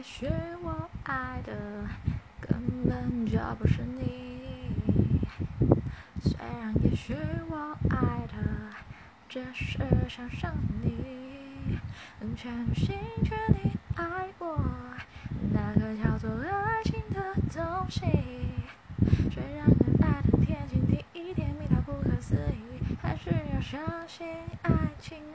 也许我爱的根本就不是你，虽然也许我爱的只是想象你，全心全意爱我那个叫做爱情的东西，虽然很爱的天经地义，甜蜜到不可思议，还是要相信爱情。